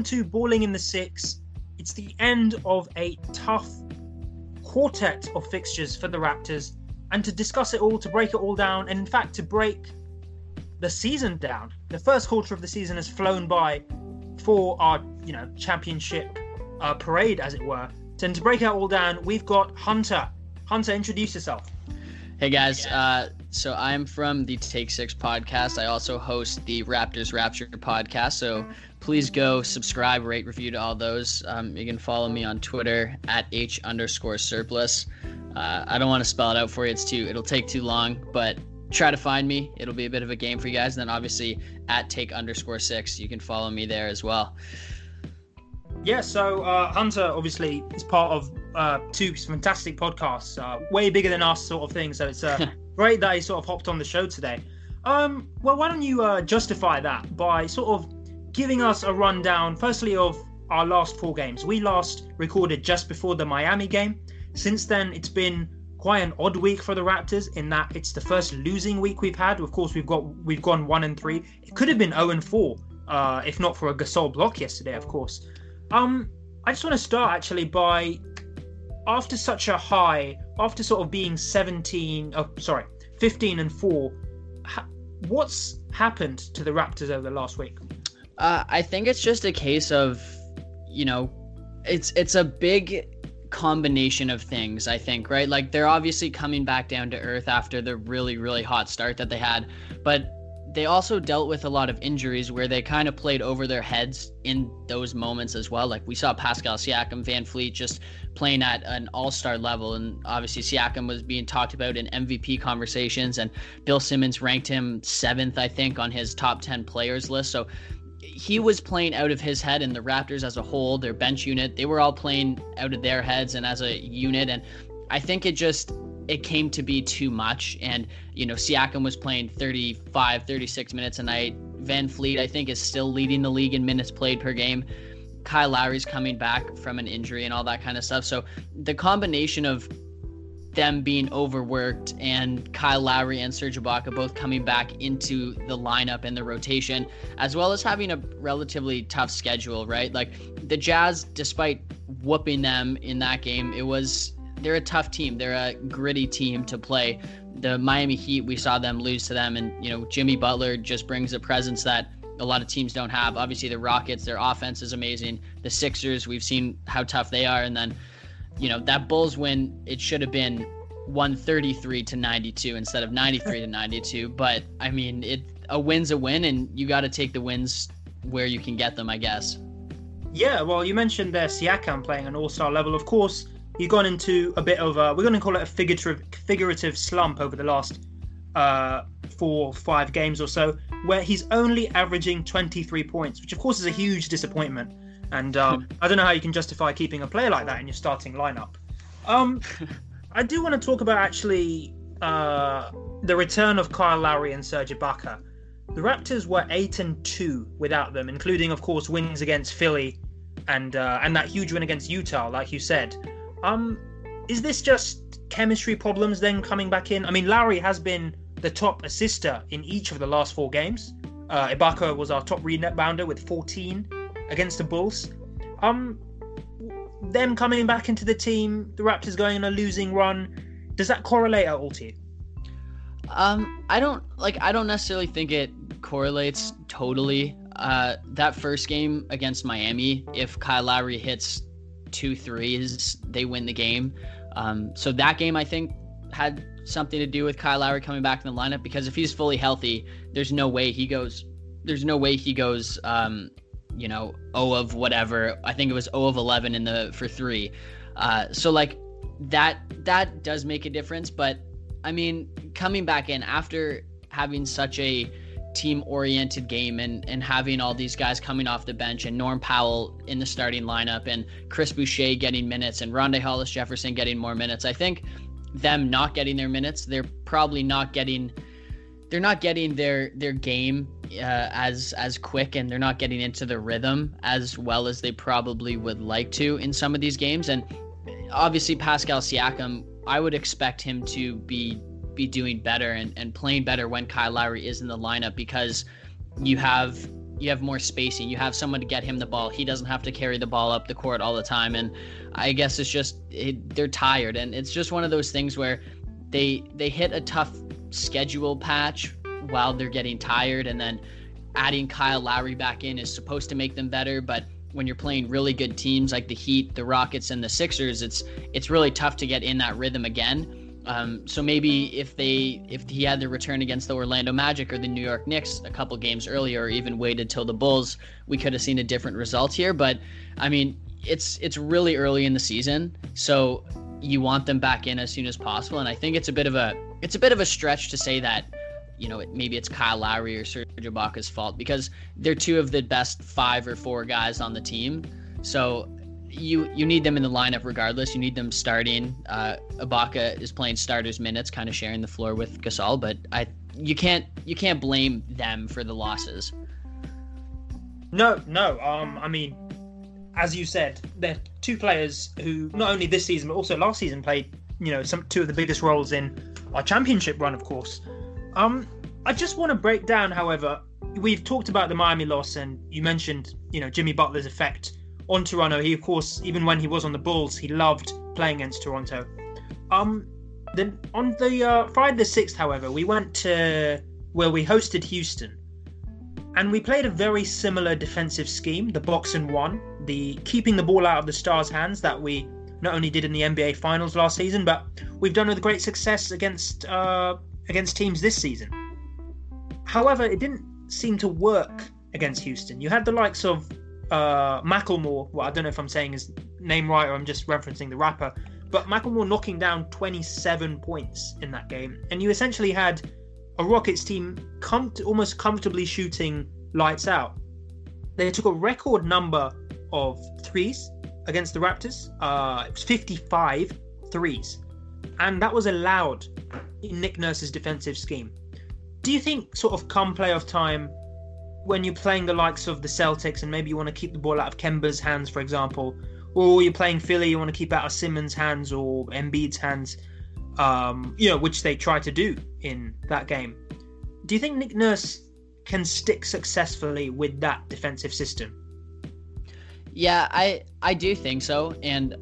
Welcome to Balling in the Six. It's the end of a tough quartet of fixtures for the Raptors, and to discuss it all, to break it all down, and in fact to break the season down. The first quarter of the season has flown by for our, you know, championship uh, parade, as it were. And to break it all down, we've got Hunter. Hunter, introduce yourself. Hey guys, uh, so I'm from the Take Six podcast. I also host the Raptors Rapture podcast. So please go subscribe, rate, review to all those. Um, you can follow me on Twitter at h underscore surplus. Uh, I don't want to spell it out for you. It's too. It'll take too long, but try to find me. It'll be a bit of a game for you guys. And then obviously at take underscore six, you can follow me there as well. Yeah, so uh, Hunter obviously is part of uh, two fantastic podcasts, uh, way bigger than us, sort of thing. So it's uh, great that he sort of hopped on the show today. Um, well, why don't you uh, justify that by sort of giving us a rundown, firstly, of our last four games. We last recorded just before the Miami game. Since then, it's been quite an odd week for the Raptors in that it's the first losing week we've had. Of course, we've got we've gone one and three. It could have been zero and four uh, if not for a Gasol block yesterday, of course. Um, I just want to start actually by after such a high, after sort of being 17, oh, sorry, 15 and 4, ha- what's happened to the Raptors over the last week? Uh, I think it's just a case of, you know, it's it's a big combination of things, I think, right? Like they're obviously coming back down to earth after the really, really hot start that they had, but they also dealt with a lot of injuries where they kind of played over their heads in those moments as well. Like we saw Pascal Siakam, VanVleet just playing at an all-star level, and obviously Siakam was being talked about in MVP conversations, and Bill Simmons ranked him seventh, I think, on his top ten players list. So he was playing out of his head, and the Raptors as a whole, their bench unit, they were all playing out of their heads and as a unit, and I think it just it came to be too much. And, you know, Siakam was playing 35, 36 minutes a night. VanVleet, I think, is still leading the league in minutes played per game. Kyle Lowry's coming back from an injury and all that kind of stuff. So the combination of them being overworked and Kyle Lowry and Serge Ibaka both coming back into the lineup and the rotation, as well as having a relatively tough schedule, right? Like the Jazz, despite whooping them in that game, it was they're a tough team. They're a gritty team to play. The Miami Heat, we saw them lose to them, and you know Jimmy Butler just brings a presence that a lot of teams don't have. Obviously, the Rockets, their offense is amazing. The Sixers, we've seen how tough they are, and then you know that Bulls win, it should have been 133 to 92 instead of 93 to 92. But I mean, it a win's a win, and you got to take the wins where you can get them, I guess. Yeah, well, you mentioned there Siakam playing an all-star level. Of course, he's gone into a bit of a we're going to call it a figurative figurative slump over the last uh, four five games or so, where he's only averaging 23 points, which of course is a huge disappointment. And um, I don't know how you can justify keeping a player like that in your starting lineup. Um, I do want to talk about actually uh, the return of Kyle Lowry and Serge Ibaka. The Raptors were eight and two without them, including, of course, wins against Philly and uh, and that huge win against Utah, like you said. Um, is this just chemistry problems then coming back in? I mean, Lowry has been the top assister in each of the last four games. Uh, Ibaka was our top rebounder with 14 against the Bulls. Um, them coming back into the team, the Raptors going on a losing run. Does that correlate at all to you? Um, I don't like. I don't necessarily think it correlates totally. Uh, that first game against Miami, if Kyle Lowry hits two threes, they win the game. Um, so that game, I think, had something to do with Kyle Lowry coming back in the lineup because if he's fully healthy, there's no way he goes. There's no way he goes. Um, you know, O of whatever. I think it was O of 11 in the for three. Uh, so like that that does make a difference. But I mean, coming back in after having such a team oriented game and and having all these guys coming off the bench and Norm Powell in the starting lineup and Chris Boucher getting minutes and Rondae Hollis Jefferson getting more minutes. I think them not getting their minutes, they're probably not getting they're not getting their their game uh, as as quick and they're not getting into the rhythm as well as they probably would like to in some of these games and obviously Pascal Siakam I would expect him to be be doing better and, and playing better when Kyle Lowry is in the lineup because you have you have more spacing. You have someone to get him the ball. He doesn't have to carry the ball up the court all the time. And I guess it's just it, they're tired, and it's just one of those things where they they hit a tough schedule patch while they're getting tired, and then adding Kyle Lowry back in is supposed to make them better, but when you're playing really good teams like the Heat, the Rockets, and the Sixers, it's it's really tough to get in that rhythm again. Um, so maybe if they if he had the return against the Orlando Magic or the New York Knicks a couple games earlier, or even waited till the Bulls, we could have seen a different result here. But I mean, it's it's really early in the season, so you want them back in as soon as possible. And I think it's a bit of a it's a bit of a stretch to say that you know, maybe it's Kyle Lowry or Serge Ibaka's fault because they're two of the best five or four guys on the team. So you you need them in the lineup regardless. You need them starting. Uh, Ibaka is playing starters minutes, kind of sharing the floor with Gasol, but I you can't you can't blame them for the losses. No, no. Um, I mean, as you said, they're two players who not only this season but also last season played you know some two of the biggest roles in our championship run, of course. Um, I just want to break down, however, we've talked about the Miami loss, and you mentioned, you know, Jimmy Butler's effect on Toronto. He, of course, even when he was on the Bulls, he loved playing against Toronto. Um, then on the uh, Friday the sixth, however, we went to where we hosted Houston, and we played a very similar defensive scheme, the box and one, the keeping the ball out of the Stars' hands that we not only did in the NBA Finals last season, but we've done with great success against uh, against teams this season. However, it didn't seem to work against Houston. You had the likes of uh, Macklemore. Well, I don't know if I'm saying his name right or I'm just referencing the rapper, but Macklemore knocking down 27 points in that game, and you essentially had a Rockets team com- almost comfortably shooting lights out. They took a record number of threes against the Raptors. Uh, it was 55 threes, and that was allowed in Nick Nurse's defensive scheme. Do you think, sort of, come playoff time, when you're playing the likes of the Celtics and maybe you want to keep the ball out of Kemba's hands, for example, or you're playing Philly, you want to keep out of Simmons' hands or Embiid's hands, um, you know, which they try to do in that game. Do you think Nick Nurse can stick successfully with that defensive system? Yeah, I I do think so. And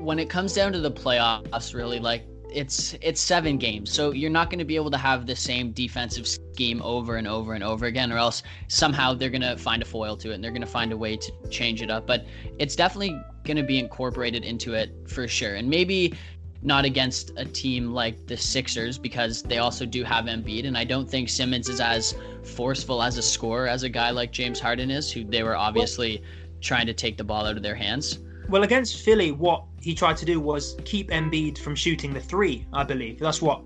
when it comes down to the playoffs, really, like it's it's seven games, so you're not going to be able to have the same defensive scheme over and over and over again, or else somehow they're going to find a foil to it and they're going to find a way to change it up. But it's definitely going to be incorporated into it for sure, and maybe not against a team like the Sixers because they also do have Embiid, and I don't think Simmons is as forceful as a scorer as a guy like James Harden is, who they were obviously trying to take the ball out of their hands. Well, against Philly, what he tried to do was keep Embiid from shooting the three, I believe. That's what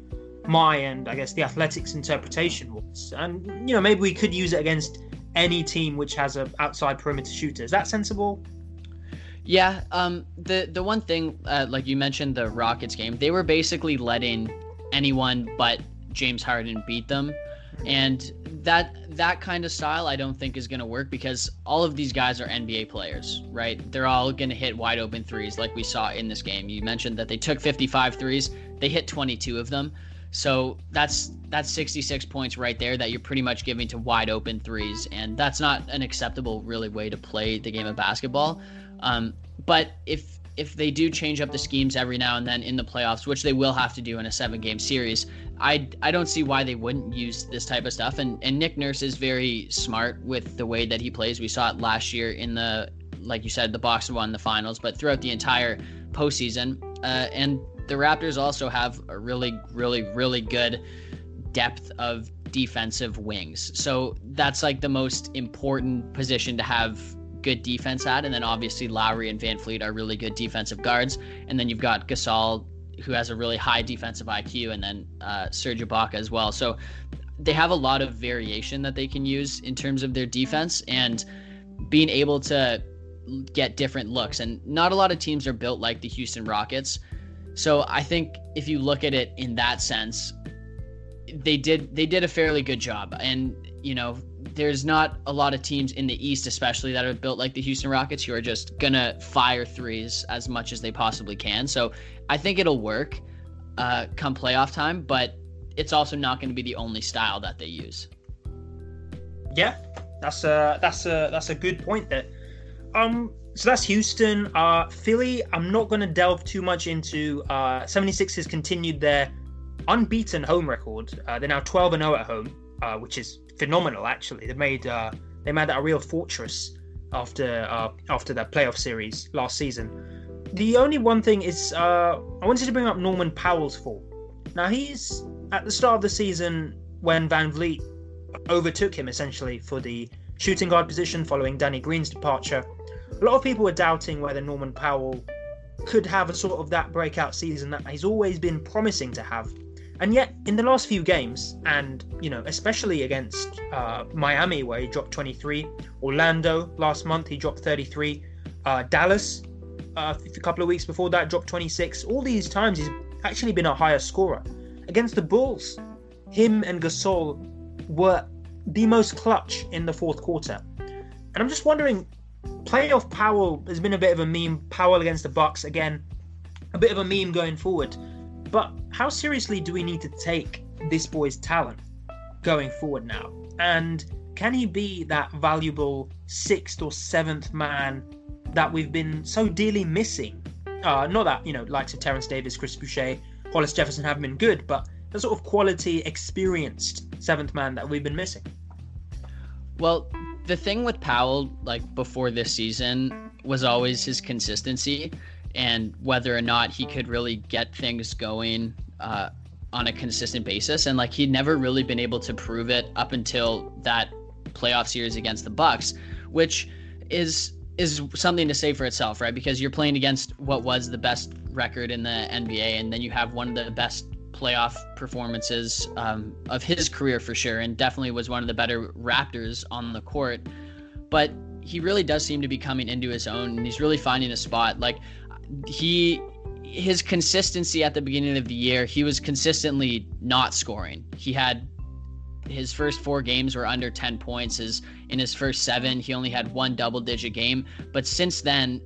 my and I guess the Athletic's interpretation was. And, you know, maybe we could use it against any team which has an outside perimeter shooter. Is that sensible? Yeah, um, the the one thing, uh, like you mentioned, the Rockets game, they were basically letting anyone but James Harden beat them and that that kind of style I don't think is going to work because all of these guys are NBA players, right? They're all going to hit wide open threes like we saw in this game. You mentioned that they took 55 threes, they hit 22 of them. So that's that's 66 points right there that you're pretty much giving to wide open threes, and that's not an acceptable really way to play the game of basketball. Um, but if if they do change up the schemes every now and then in the playoffs, which they will have to do in a seven game series, I, I don't see why they wouldn't use this type of stuff. And, and Nick Nurse is very smart with the way that he plays. We saw it last year in the, like you said, the box won the finals, but throughout the entire postseason. Uh, and the Raptors also have a really, really, really good depth of defensive wings. So that's like the most important position to have good defense at. And then obviously Lowry and VanVleet are really good defensive guards. And then you've got Gasol, who has a really high defensive IQ, and then uh, Serge Ibaka as well. So they have a lot of variation that they can use in terms of their defense and being able to get different looks. And not a lot of teams are built like the Houston Rockets. So I think if you look at it in that sense, they did they did a fairly good job. And you know, there's not a lot of teams in the East, especially that are built like the Houston Rockets, who are just gonna fire threes as much as they possibly can. So I think it'll work uh, come playoff time, but it's also not going to be the only style that they use. Yeah, That's a that's a that's a good point there. Um, so that's Houston. Uh, Philly. I'm not going to delve too much into. Uh, 76ers continued their unbeaten home record. Uh, they're now 12 and 0 at home, uh, which is phenomenal. Actually, they made uh, they made that a real fortress after uh, after the playoff series last season. The only one thing is, uh, I wanted to bring up Norman Powell's fall. Now he's at the start of the season when VanVleet overtook him essentially for the shooting guard position following Danny Green's departure. A lot of people were doubting whether Norman Powell could have a sort of that breakout season that he's always been promising to have. And yet, in the last few games, and you know, especially against uh, Miami, where he dropped 23, Orlando last month he dropped 33, uh, Dallas uh, a couple of weeks before that dropped 26. All these times he's actually been a higher scorer. Against the Bulls, him and Gasol were the most clutch in the fourth quarter. And I'm just wondering, playoff Powell has been a bit of a meme. Powell against the Bucks again, a bit of a meme going forward. But how seriously do we need to take this boy's talent going forward now? And can he be that valuable sixth or seventh man that we've been so dearly missing? Uh, not that, you know, likes of Terence Davis, Chris Boucher, Hollis Jefferson have been good, but the sort of quality, experienced seventh man that we've been missing. Well, the thing with Powell, like before this season, was always his consistency and whether or not he could really get things going uh, on a consistent basis. And like he'd never really been able to prove it up until that playoff series against the Bucks, which is is something to say for itself, right? Because you're playing against what was the best record in the NBA, and then you have one of the best playoff performances um, of his career for sure, and definitely was one of the better Raptors on the court. But he really does seem to be coming into his own, and he's really finding a spot. Like he, his consistency at the beginning of the year, he was consistently not scoring. He had his first four games were under 10 points. His in his first seven, he only had one double digit game. But since then,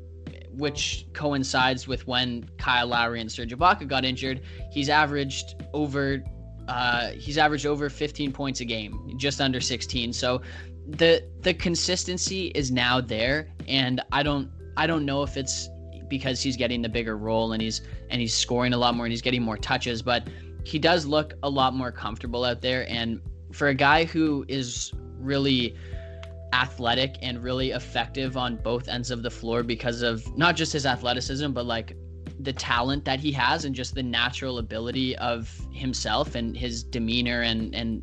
which coincides with when Kyle Lowry and Serge Ibaka got injured, he's averaged over uh, he's averaged over 15 points a game, just under 16. So the the consistency is now there, and I don't I don't know if it's because he's getting the bigger role and he's and he's scoring a lot more and he's getting more touches, but he does look a lot more comfortable out there. And for a guy who is really athletic and really effective on both ends of the floor because of not just his athleticism, but like the talent that he has and just the natural ability of himself and his demeanor and and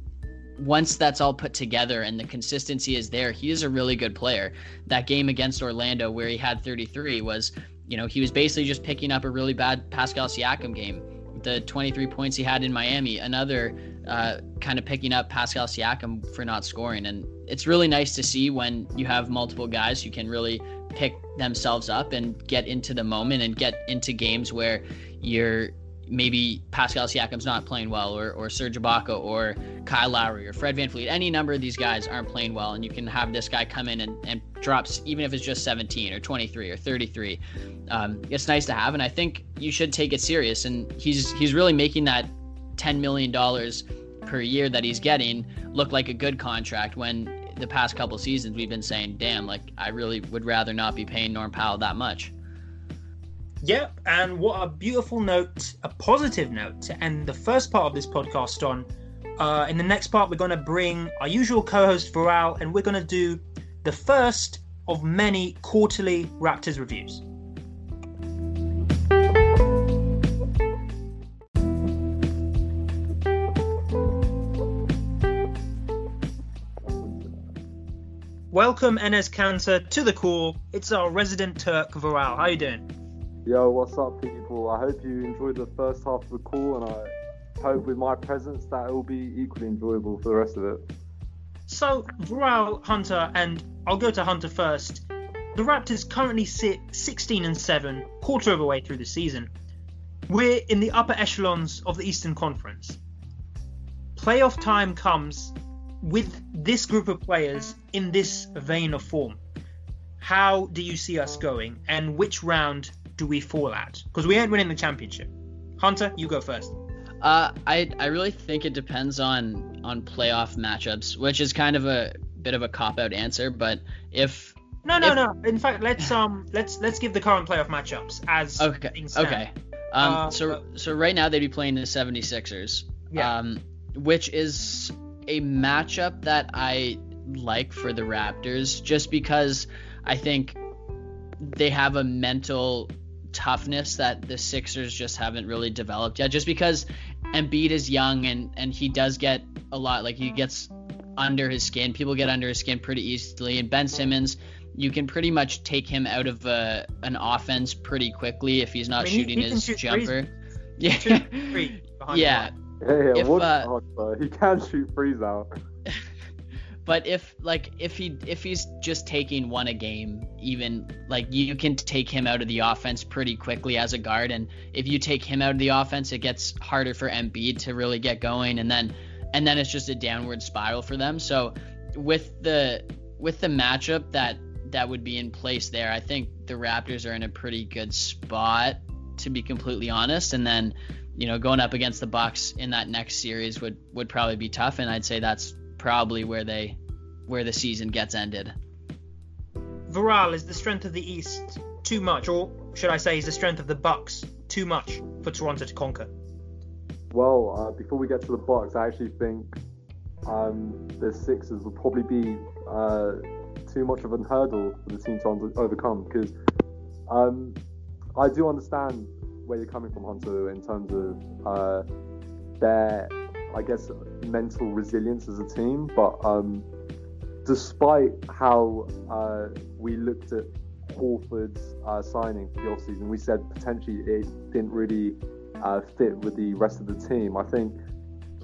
once that's all put together and the consistency is there, he is a really good player. That game against Orlando where he had 33 was, you know, he was basically just picking up a really bad Pascal Siakam game. The 23 points he had in Miami, another uh, kind of picking up Pascal Siakam for not scoring. And it's really nice to see when you have multiple guys who can really pick themselves up and get into the moment and get into games where you're maybe Pascal Siakam's not playing well or, or Serge Ibaka or Kyle Lowry or Fred VanVleet. Any number of these guys aren't playing well and you can have this guy come in and, and drops even if it's just 17 or 23 or 33. Um, it's nice to have and I think you should take it serious and he's he's really making that $10 million per year that he's getting look like a good contract when the past couple seasons we've been saying, damn, like I really would rather not be paying Norm Powell that much. Yep, and what a beautiful note, a positive note to end the first part of this podcast on. Uh, in the next part, we're going to bring our usual co host, Viral, and we're going to do the first of many quarterly Raptors reviews. Welcome, Enes Kanter, to the call. It's our resident Turk, Viral. How you doing? Yo, what's up, people? I hope you enjoyed the first half of the call, and I hope with my presence that it will be equally enjoyable for the rest of it. So, Viral, Hunter, and I'll go to Hunter first. The Raptors currently sit 16 and 7, quarter of a way through the season. We're in the upper echelons of the Eastern Conference. Playoff time comes, with this group of players in this vein of form, how do you see us going, and which round do we fall at? Because we ain't winning the championship. Hunter, you go first. Uh, I I really think it depends on on playoff matchups, which is kind of a bit of a cop out answer, but if No, no, If- no. In fact, let's um let's let's give the current playoff matchups as okay, okay. Um, Uh, so so right now they'd be playing the 76ers. Yeah. Um, which is a matchup that I like for the Raptors just because I think they have a mental toughness that the Sixers just haven't really developed yet. Just because Embiid is young and and he does get a lot like he gets under his skin. People get under his skin pretty easily. And Ben Simmons, you can pretty much take him out of a, an offense pretty quickly if he's not I mean, shooting he can his shoot threes. jumper. Yeah. Three behind the yeah. Yeah, yeah. If, uh, he can shoot threes now. But if like if he if he's just taking one a game, even like you can take him out of the offense pretty quickly as a guard, and if you take him out of the offense, it gets harder for Embiid to really get going, and then and then it's just a downward spiral for them. So with the with the matchup that that would be in place there, I think the Raptors are in a pretty good spot to be completely honest, and then you know going up against the Bucks in that next series would would probably be tough, and I'd say that's probably where they where the season gets ended. Varal is the strength of the East too much, or should I say, is the strength of the Bucks too much for Toronto to conquer? Well, uh, before we get to the Bucks, I actually think um, the Sixers will probably be uh, too much of a hurdle for the team to under- overcome because um, I do understand where you're coming from, Hunter, in terms of uh, their, I guess, mental resilience as a team. But um, despite how uh, we looked at Horford's uh, signing for the offseason, we said potentially it didn't really uh, fit with the rest of the team. I think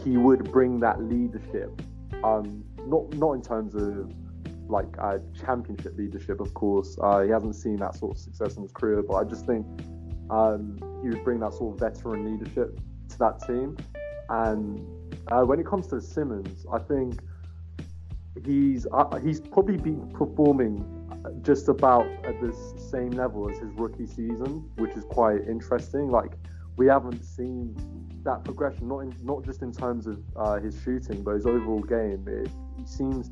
he would bring that leadership, um, not not in terms of like uh, championship leadership, of course. Uh, he hasn't seen that sort of success in his career, but I just think um, he would bring that sort of veteran leadership to that team. And uh, when it comes to Simmons, I think he's uh, he's probably been performing just about at the same level as his rookie season, which is quite interesting. Like we haven't seen that progression, not in, not just in terms of uh, his shooting, but his overall game. It, he seems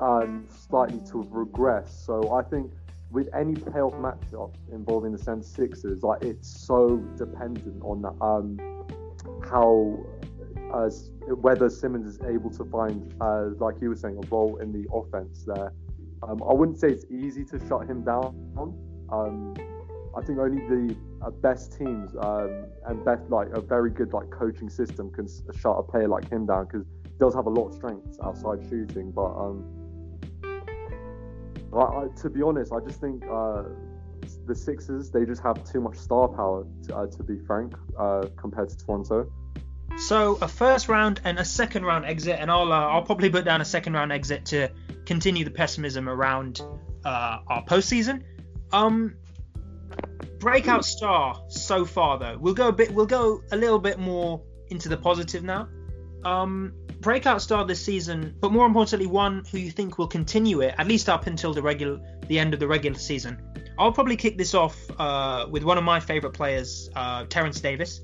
um, slightly to have regressed. So I think with any playoff matchup involving the 76ers, like it's so dependent on um, how uh, whether Simmons is able to find, uh, like you were saying, a role in the offense there. Um, I wouldn't say it's easy to shut him down. Um, I think only the uh, best teams um, and best like a very good like coaching system can shut a player like him down because he does have a lot of strengths outside shooting. But um, I, I, to be honest, I just think uh, the Sixers they just have too much star power. To, uh, to be frank, uh, compared to Toronto. So a first round and a second round exit, and I'll uh, I'll probably put down a second round exit to continue the pessimism around uh, our postseason. Um, breakout star so far though. We'll go a bit. We'll go a little bit more into the positive now. Um, breakout star this season, but more importantly, one who you think will continue it at least up until the regular the end of the regular season. I'll probably kick this off uh, with one of my favorite players, uh, Terrence Davis.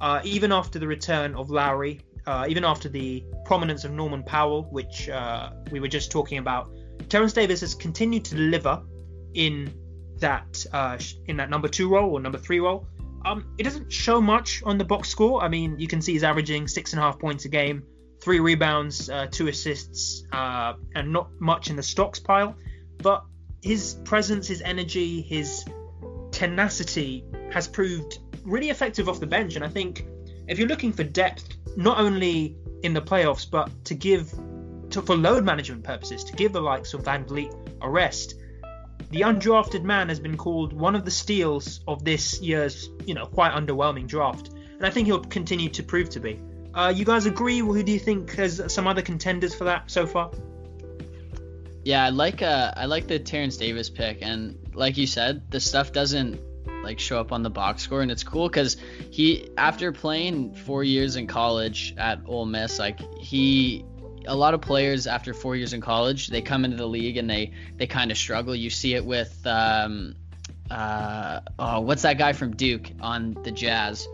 Uh, even after the return of Lowry, uh, even after the prominence of Norman Powell, which uh, we were just talking about, Terrence Davis has continued to deliver in that uh, in that number two role or number three role. Um, it doesn't show much on the box score. I mean, you can see he's averaging six and a half points a game, three rebounds, uh, two assists, uh, and not much in the stocks pile. But his presence, his energy, his tenacity has proved really effective off the bench. And I think if you're looking for depth, not only in the playoffs, but to give to, for load management purposes, to give the likes of VanVleet a rest, the undrafted man has been called one of the steals of this year's, you know, quite underwhelming draft. And I think he'll continue to prove to be. Uh, you guys agree? Who do you think has some other contenders for that so far? Yeah, I like uh I like the Terrence Davis pick, and like you said, the stuff doesn't like show up on the box score, and it's cool because he after playing four years in college at Ole Miss, like he a lot of players after four years in college they come into the league and they they kind of struggle. You see it with um uh oh what's that guy from Duke on the Jazz,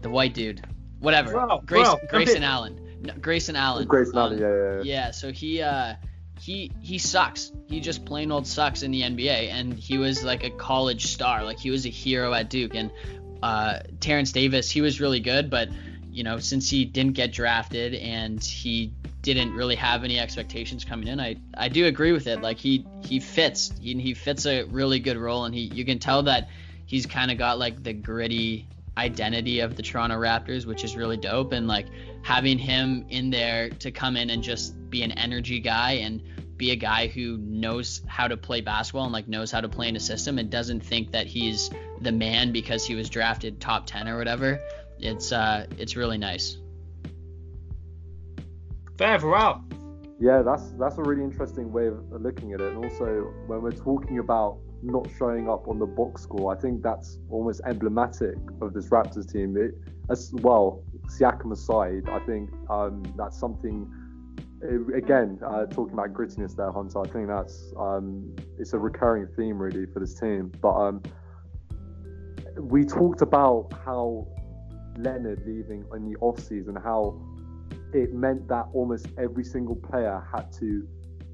the white dude, whatever, Bro, Grace bro, Grayson. Allen, no, Grayson Allen, Grayson Um, Allen, yeah, yeah, yeah. yeah, so he uh he he sucks. He just plain old sucks in the NBA, and he was like a college star. Like he was a hero at Duke, and uh, Terrence Davis, he was really good, but you know, since he didn't get drafted and he didn't really have any expectations coming in, I I do agree with it. Like he he fits, he, he fits a really good role, and he you can tell that he's kind of got like the gritty identity of the Toronto Raptors, which is really dope. And like having him in there to come in and just be an energy guy and be a guy who knows how to play basketball and like knows how to play in a system and doesn't think that he's the man because he was drafted top 10 or whatever. It's uh it's really nice. Fair, Varel. Yeah, that's that's a really interesting way of looking at it. And also, when we're talking about not showing up on the box score, I think that's almost emblematic of this Raptors team. It, as well, Siakam aside, I think um, that's something. Again, uh, talking about grittiness there, Hunter. I think that's um, it's a recurring theme really for this team. But um, we talked about how Leonard leaving in the off season, how it meant that almost every single player had to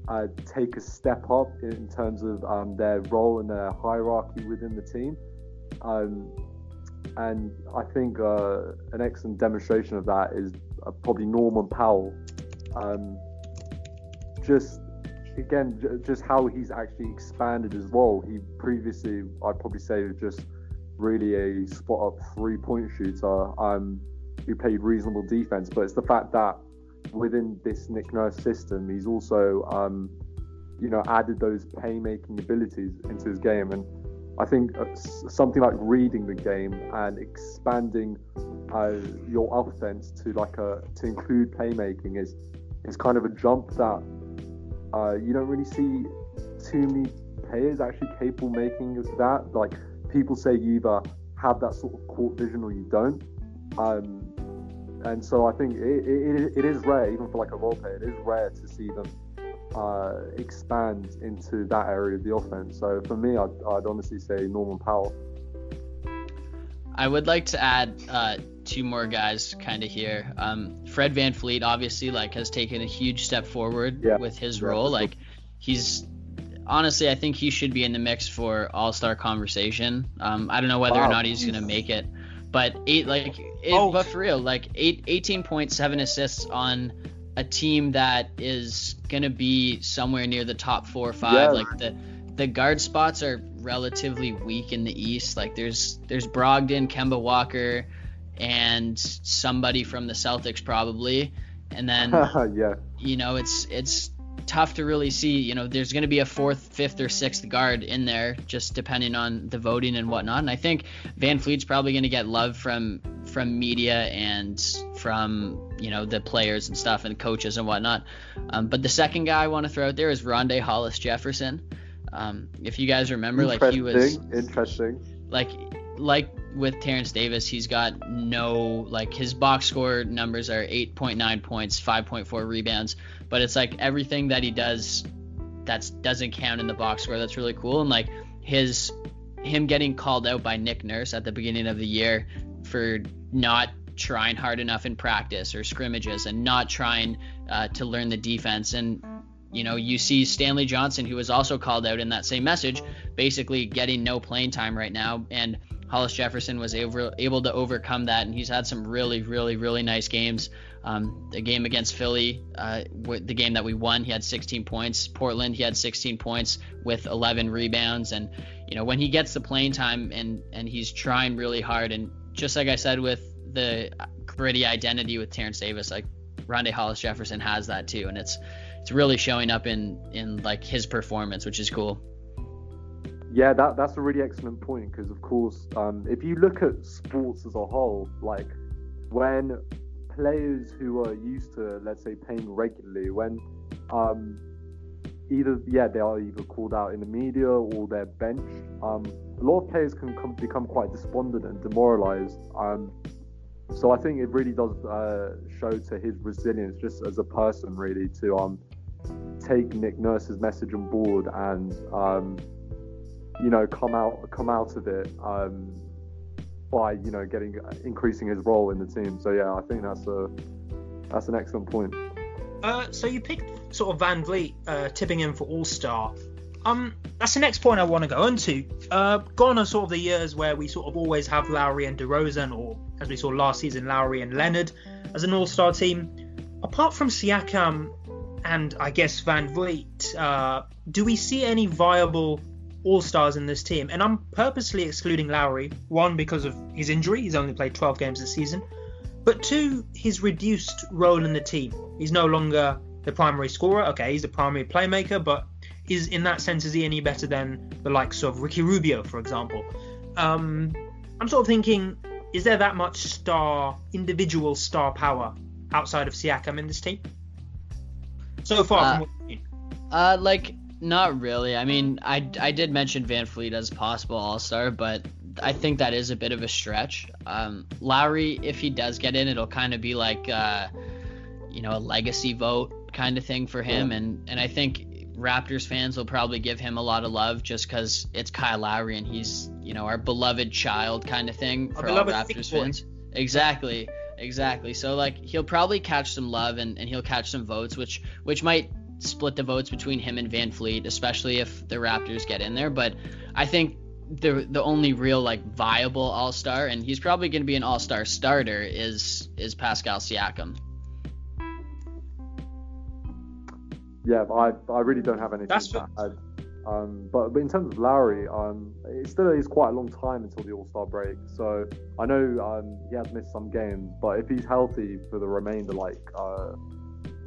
uh, take a step up in terms of um, their role and their hierarchy within the team. Um, and I think uh, an excellent demonstration of that is uh, probably Norman Powell. Um, just again, just how he's actually expanded his role. He previously, I'd probably say, was just really a spot up three point shooter um, who played reasonable defense. But it's the fact that within this Nick Nurse system, he's also, um, you know, added those playmaking abilities into his game. And I think uh, something like reading the game and expanding uh, your offense to like a to include playmaking is is kind of a jump that uh, you don't really see too many players actually capable making of that. Like people say, you either have that sort of court vision or you don't. Um, and so I think it, it, it is rare, even for like a role player, it is rare to see them uh, expand into that area of the offense. So for me, I'd, I'd honestly say Norman Powell. I would like to add uh, two more guys kind of here. Um, Fred VanVleet obviously like has taken a huge step forward yeah. with his yeah, role. Like he's honestly, I think he should be in the mix for All Star conversation. Um, I don't know whether wow. or not he's gonna make it, but eight like, it, oh. but for real, like eight, 18.7 assists on a team that is gonna be somewhere near the top four or five. Yeah. Like the the guard spots are relatively weak in the East. Like there's there's Brogdon, Kemba Walker, and somebody from the Celtics probably, and then yeah, you know it's it's tough to really see. You know, there's going to be a fourth, fifth, or sixth guard in there, just depending on the voting and whatnot. And I think VanVleet's probably going to get love from from media and from you know the players and stuff and coaches and whatnot. Um, but the second guy I want to throw out there is Rondae Hollis Jefferson. Um, if you guys remember, like he was interesting. Like like with Terrence Davis, he's got no like his box score numbers are 8.9 points, 5.4 rebounds, but it's like everything that he does that doesn't count in the box score. That's really cool. And like his him getting called out by Nick Nurse at the beginning of the year for not trying hard enough in practice or scrimmages and not trying uh, to learn the defense and you know you see Stanley Johnson who was also called out in that same message basically getting no playing time right now and Hollis Jefferson was able, able to overcome that, and he's had some really, really, really nice games. Um, the game against Philly, uh, the game that we won, he had 16 points. Portland, he had 16 points with 11 rebounds. And you know when he gets the playing time and and he's trying really hard, and just like I said with the gritty identity with Terrence Davis, like Rondae Hollis Jefferson has that too, and it's it's really showing up in in like his performance, which is cool. Yeah, that, that's a really excellent point because, of course, um, if you look at sports as a whole, like when players who are used to, let's say, playing regularly, when um, either, yeah, they are either called out in the media or they're benched, um, a lot of players can come, become quite despondent and demoralized. Um, so I think it really does uh, show to his resilience just as a person, really, to um, take Nick Nurse's message on board and um, you know, come out come out of it um, by you know getting increasing his role in the team. So yeah, I think that's a that's an excellent point. Uh, so you picked sort of VanVleet uh, tipping in for All Star, um, that's the next point I want to go into. Uh, gone are sort of the years where we sort of always have Lowry and DeRozan, or as we saw last season, Lowry and Leonard as an All Star team. Apart from Siakam and I guess VanVleet, uh, do we see any viable All Stars in this team? And I'm purposely excluding Lowry, one because of his injury, he's only played 12 games this season, but two, his reduced role in the team. He's no longer the primary scorer. Okay, he's the primary playmaker, but is in that sense is he any better than the likes of Ricky Rubio, for example? Um, I'm sort of thinking, is there that much star, individual star power outside of Siakam in this team? So far, Uh, from what you've seen. Uh, like not really. I mean, I I did mention VanVleet as possible All Star, but I think that is a bit of a stretch. Um, Lowry, if he does get in, it'll kind of be like, uh, you know, a legacy vote kind of thing for him, and and I think Raptors fans will probably give him a lot of love just because it's Kyle Lowry and he's you know our beloved child kind of thing for all Raptors boy. fans. Exactly. Exactly. So like he'll probably catch some love and, and he'll catch some votes, which which might split the votes between him and VanVleet, especially if the Raptors get in there. But I think the the only real like viable All Star, and he's probably going to be an All Star starter, is is Pascal Siakam. Yeah, I, I really don't have anything That's to what- add. Um, but, but in terms of Lowry, um, it still is quite a long time until the All Star break. So I know um, he has missed some games, but if he's healthy for the remainder, like uh,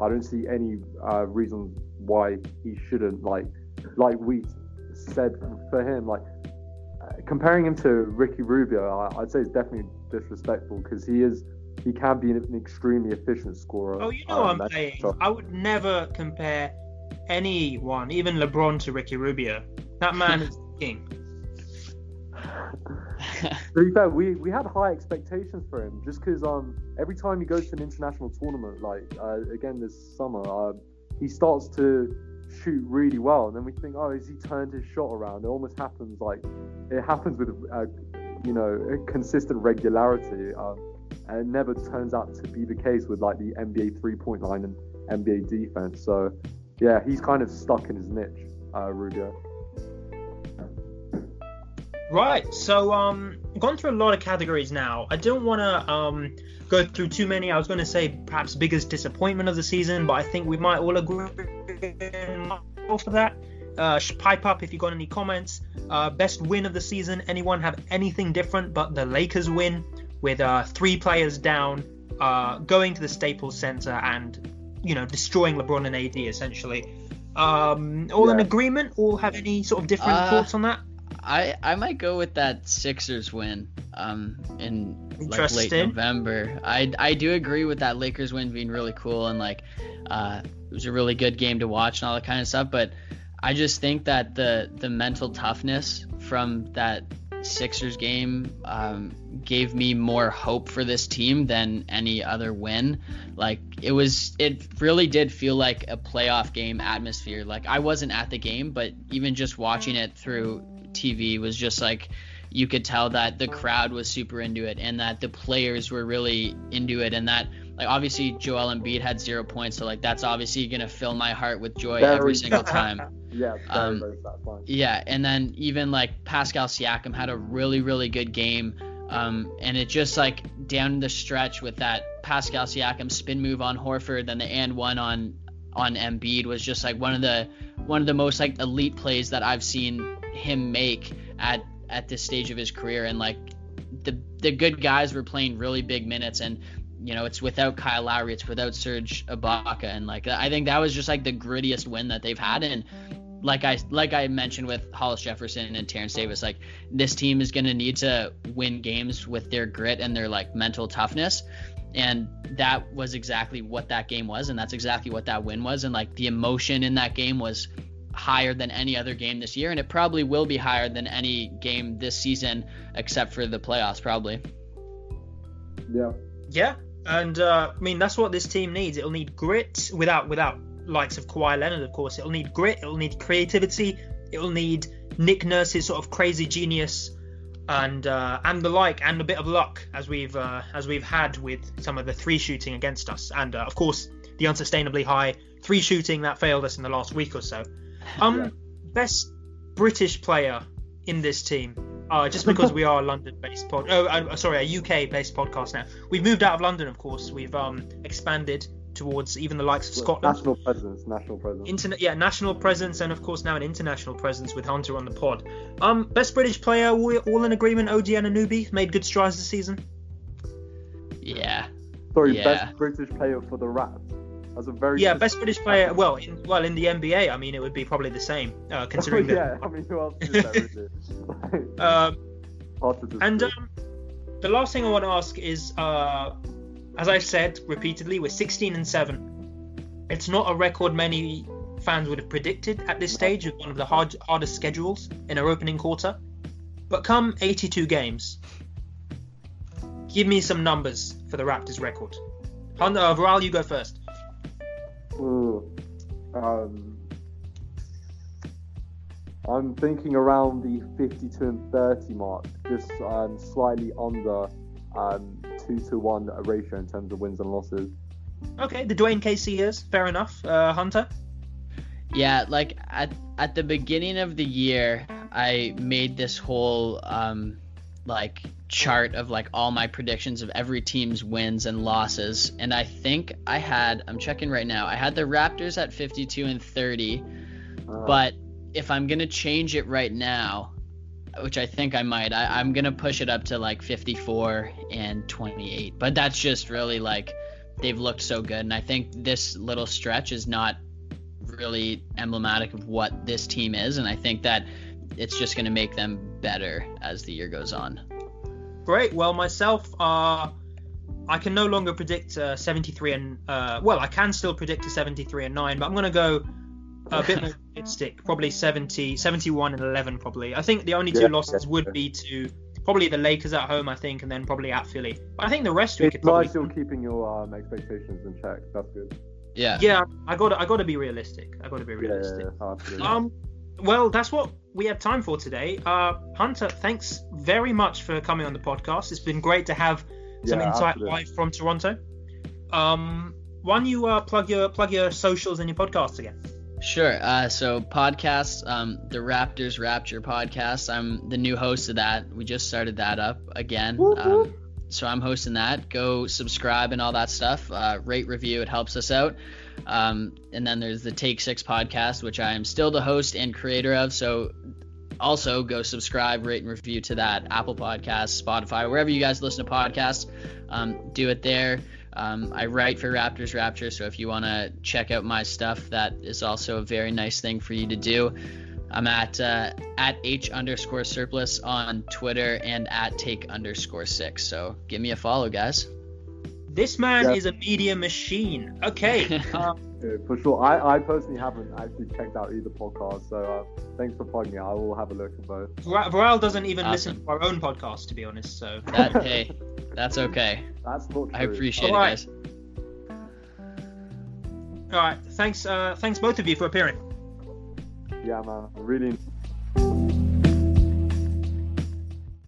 I don't see any uh, reason why he shouldn't. Like like we said for him, like uh, comparing him to Ricky Rubio, I, I'd say it's definitely disrespectful because he is he can be an, extremely efficient scorer. Oh, you know um, I'm saying. I would never compare anyone, even LeBron, to Ricky Rubio. That man is king. To be fair, we, we had high expectations for him just because um every time he goes to an international tournament, like uh, again this summer, uh, he starts to shoot really well, and then we think, oh, has he turned his shot around? It almost happens like it happens with uh, you know consistent regularity, um, and it never turns out to be the case with like the NBA three point line and NBA defense. So yeah, he's kind of stuck in his niche, uh, Rubio. Right. So um, gone through a lot of categories now. I don't want to um go through too many. I was going to say perhaps biggest disappointment of the season, but I think we might all agree for that. Uh, pipe up if you got any comments. Uh, best win of the season. Anyone have anything different but the Lakers win with uh, three players down, uh, going to the Staples Center and you know destroying LeBron and AD essentially. Um, all in agreement? All have any sort of different Uh, thoughts on that? I I might go with that Sixers win um in like late November. I I do agree with that Lakers win being really cool and like uh it was a really good game to watch and all that kind of stuff, but I just think that the the mental toughness from that Sixers game um, gave me more hope for this team than any other win. Like it was, it really did feel like a playoff game atmosphere. Like I wasn't at the game, but even just watching it through TV was just like you could tell that the crowd was super into it and that the players were really into it and that like obviously Joel Embiid had zero points, so like that's obviously gonna fill my heart with joy Very- every single time. Yeah, very, Um, very. Yeah, and then even like Pascal Siakam had a really really good game, um, and it just like down the stretch with that Pascal Siakam spin move on Horford, then the and one on on Embiid was just like one of the one of the most like elite plays that I've seen him make at at this stage of his career, and like the the good guys were playing really big minutes. And. You know, it's without Kyle Lowry, it's without Serge Ibaka, and like I think that was just like the grittiest win that they've had, and like I like I mentioned with Hollis Jefferson and Terrence Davis, like this team is gonna need to win games with their grit and their like mental toughness. And that was exactly what that game was, and that's exactly what that win was. And like the emotion in that game was higher than any other game this year, and it probably will be higher than any game this season, except for the playoffs, probably. Yeah. Yeah, and uh, I mean that's what this team needs. It'll need grit without without likes of Kawhi Leonard, of course. It'll need grit. It'll need creativity. It'll need Nick Nurse's sort of crazy genius, and uh, and the like, and a bit of luck as we've uh, as we've had with some of the three shooting against us, and uh, of course the unsustainably high three shooting that failed us in the last week or so. Um, Yeah. best British player in this team. Uh, just because we are a London-based pod. Oh, uh, sorry, a UK-based podcast now. We've moved out of London, of course. We've um expanded towards even the likes of Scotland. National presence, national presence. Internet, yeah, national presence, and of course now an international presence with Hunter on the pod. Um, best British player, we're all in agreement. OG Anunoby made good strides this season. Yeah. Sorry, yeah. best British player for the Raps. That's a very Yeah, best British player. Well, in, well in the NBA, I mean, it would be probably the same, uh, considering that. yeah, I mean, who else is there? Really? Um, hard to disagree. and um, the last thing I want to ask is, uh, as I've said repeatedly, we're 16 and seven. It's not a record many fans would have predicted at this stage of one of the hard, hardest schedules in our opening quarter. But come 82 games, give me some numbers for the Raptors record. Hunter, Varal, you go first. Ooh, um, I'm thinking around the 52 and 30 mark, just um, slightly under um, two to one ratio in terms of wins and losses. Okay, the Dwane Casey years, fair enough. Uh, Hunter. Yeah, like at at the beginning of the year, I made this whole um like chart of like all my predictions of every team's wins and losses, and I think I had I'm checking right now. I had the Raptors at 52 and 30, Uh, but if I'm gonna change it right now, which I think I might, I, I'm gonna push it up to like 54 and 28. But that's just really like they've looked so good, and I think this little stretch is not really emblematic of what this team is, and I think that it's just gonna make them better as the year goes on. Great. Well, myself, uh, I can no longer predict uh, 73 and uh, well, I can still predict a 73 and nine, but I'm gonna go a bit more realistic, probably 70, 71 and 11, probably. I think the only two Yeah, losses yeah, would yeah. be to probably the Lakers at home, I think, and then probably at Philly. But I think the rest we it's could probably. nice you're keeping your um, expectations in check. That's good. Yeah. Yeah, I got to I got to be realistic. I got to be Yeah, yeah, realistic. yeah, absolutely. Um, well, that's what we have time for today. Uh, Hunter, thanks very much for coming on the podcast. It's been great to have some Yeah, insight absolutely. live from Toronto. Um, why don't you uh, plug your plug your socials and your podcast again? Sure. Uh, so podcasts, um, the Raptors Rapture podcast. I'm the new host of that. We just started that up again. Um, so I'm hosting that. Go subscribe and all that stuff. Uh, rate, review. It helps us out. Um, and then there's the Take Six podcast, which I am still the host and creator of. So also go subscribe, rate, and review to that. Apple Podcasts, Spotify, wherever you guys listen to podcasts. Um, do it there. Um, I write for Raptors Rapture, so if you want to check out my stuff, that is also a very nice thing for you to do. I'm at uh, at h underscore surplus on Twitter and at take underscore six. So give me a follow, guys. This man Yeah. is a media machine. Okay. Uh, Yeah, for sure. I, I personally haven't actually checked out either podcast, so uh, thanks for plugging it. I will have a look at both. Var- Varal doesn't even listen to our own podcast, to be honest. So That hey, that's okay. That's not true. I appreciate All right. it, guys. all right, thanks. Uh, thanks both of you for appearing. Yeah, man. Really